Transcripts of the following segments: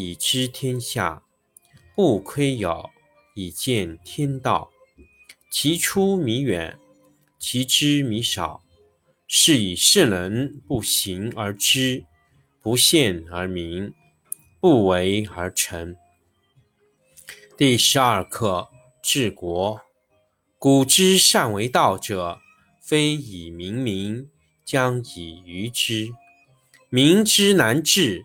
以知天下，不窥牖，以见天道。其出弥远，其知弥少。是以圣人不行而知，不见而明，不为而成。第十二课治国。古之善为道者，非以明民，将以愚之。民之难治。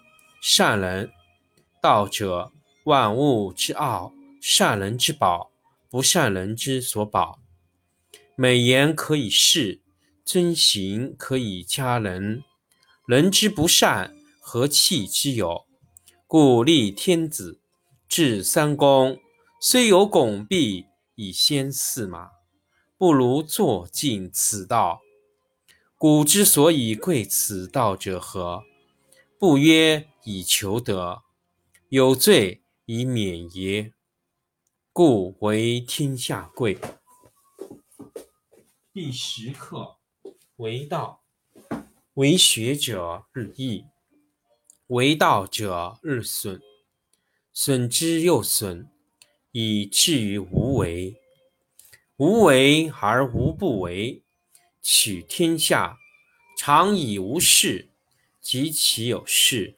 善人，道者，万物之奥，善人之宝，不善人之所宝。美言可以世，尊行可以加人。人之不善，何气之有？故立天子，制三公，虽有拱璧以先驷马，不如坐尽此道。古之所以贵此道者何？不曰。以求得，有罪以免也。故为天下贵。第十课为道，为学者日益，为道者日损，损之又损，以至于无为。无为而无不为。取天下常以无事，及其有事。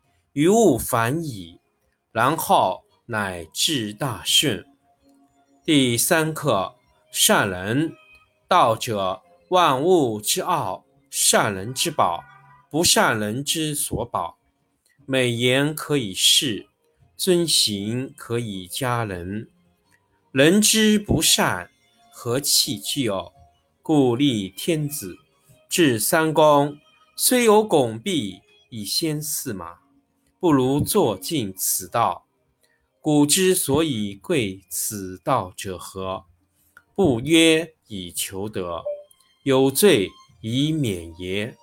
于物反矣，然后乃至大顺。第三课：善人，道者，万物之奥，善人之宝，不善人之所宝。美言可以世，尊行可以加人。人之不善，何气之有？故立天子，制三公，虽有拱璧以先驷马。不如坐尽此道。古之所以贵此道者何？不曰以求得，有罪以免也。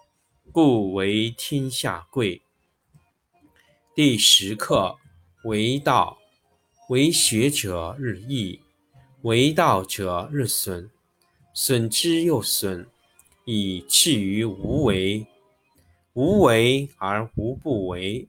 故为天下贵。第十课为道，为学者日益，为道者日损，损之又损，以至于无为。无为而无不为。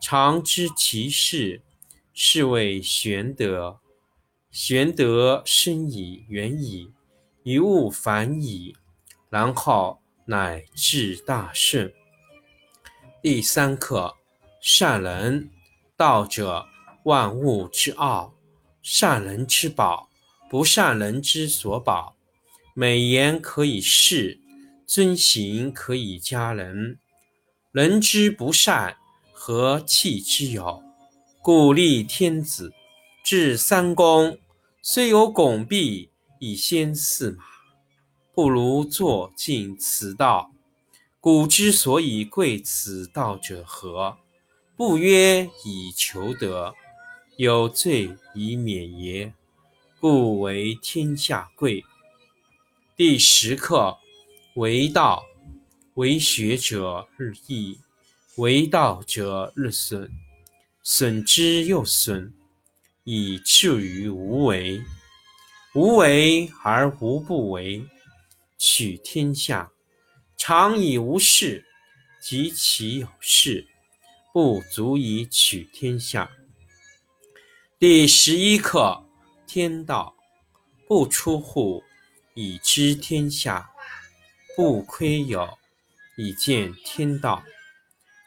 常知其事，是谓玄德。玄德深矣，远矣，于物反矣，然后乃至大顺。第三课，善人。道者，万物之奥。善人之宝，不善人之所宝。美言可以世，尊行可以加人。人之不善，何气之有？故立天子，制三公，虽有拱璧以先驷马，不如坐尽此道。古之所以贵此道者何？不曰以求得，有罪以免也。故为天下贵。第十课：为道，为学者日益，为道者日损，损之又损，以至于无为。无为而无不为，取天下常以无事，及其有事。不足以取天下。第十一课：天道不出户，以知天下；不窥牖，以见天道。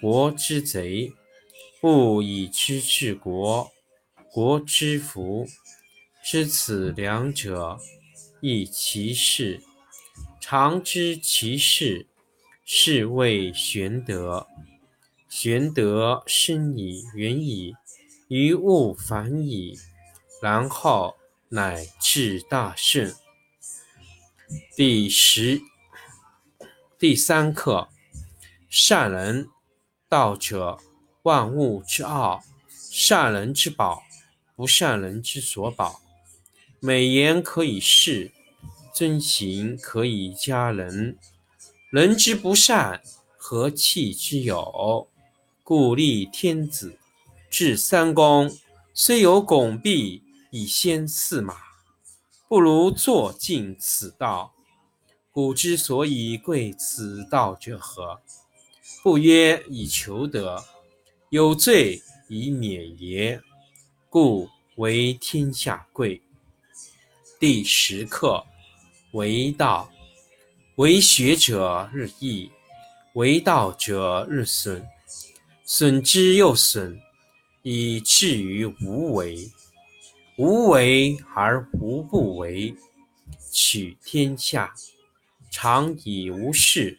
国之贼；不以知治国，国之福。知此两者，亦其事。常知其事，是谓玄德。玄德深矣，远矣，于物反矣，然后乃至大顺。第十、第三课：善人。道者，万物之奥。善人之宝，不善人之所宝。美言可以世，尊行可以加人。人之不善，何气之有？故立天子，制三公，虽有拱璧以先驷马，不如坐尽此道。古之所以贵此道者何？不曰以求得，有罪以免也。故为天下贵。第十课：为道，为学者日益，为道者日损。损之又损，以至于无为。无为而无不为，取天下常以无事，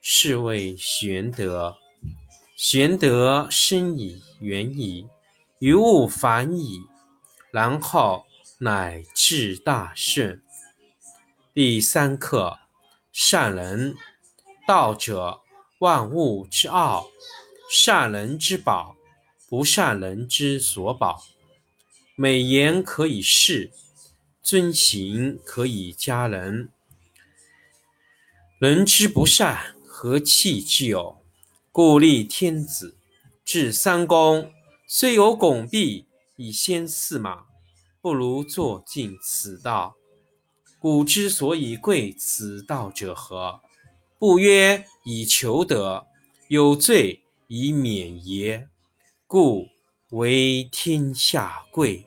是谓玄德。玄德深矣，远矣，于物反矣，然后乃至大顺。第三课：善人。道者，万物之奥。善人之宝，不善人之所宝。美言可以世，尊行可以加人。人之不善，何气之有？故立天子，制三公，虽有拱璧以先驷马，不如坐尽此道。古之所以贵此道者何？不曰以求得，有罪以免也。故为天下贵。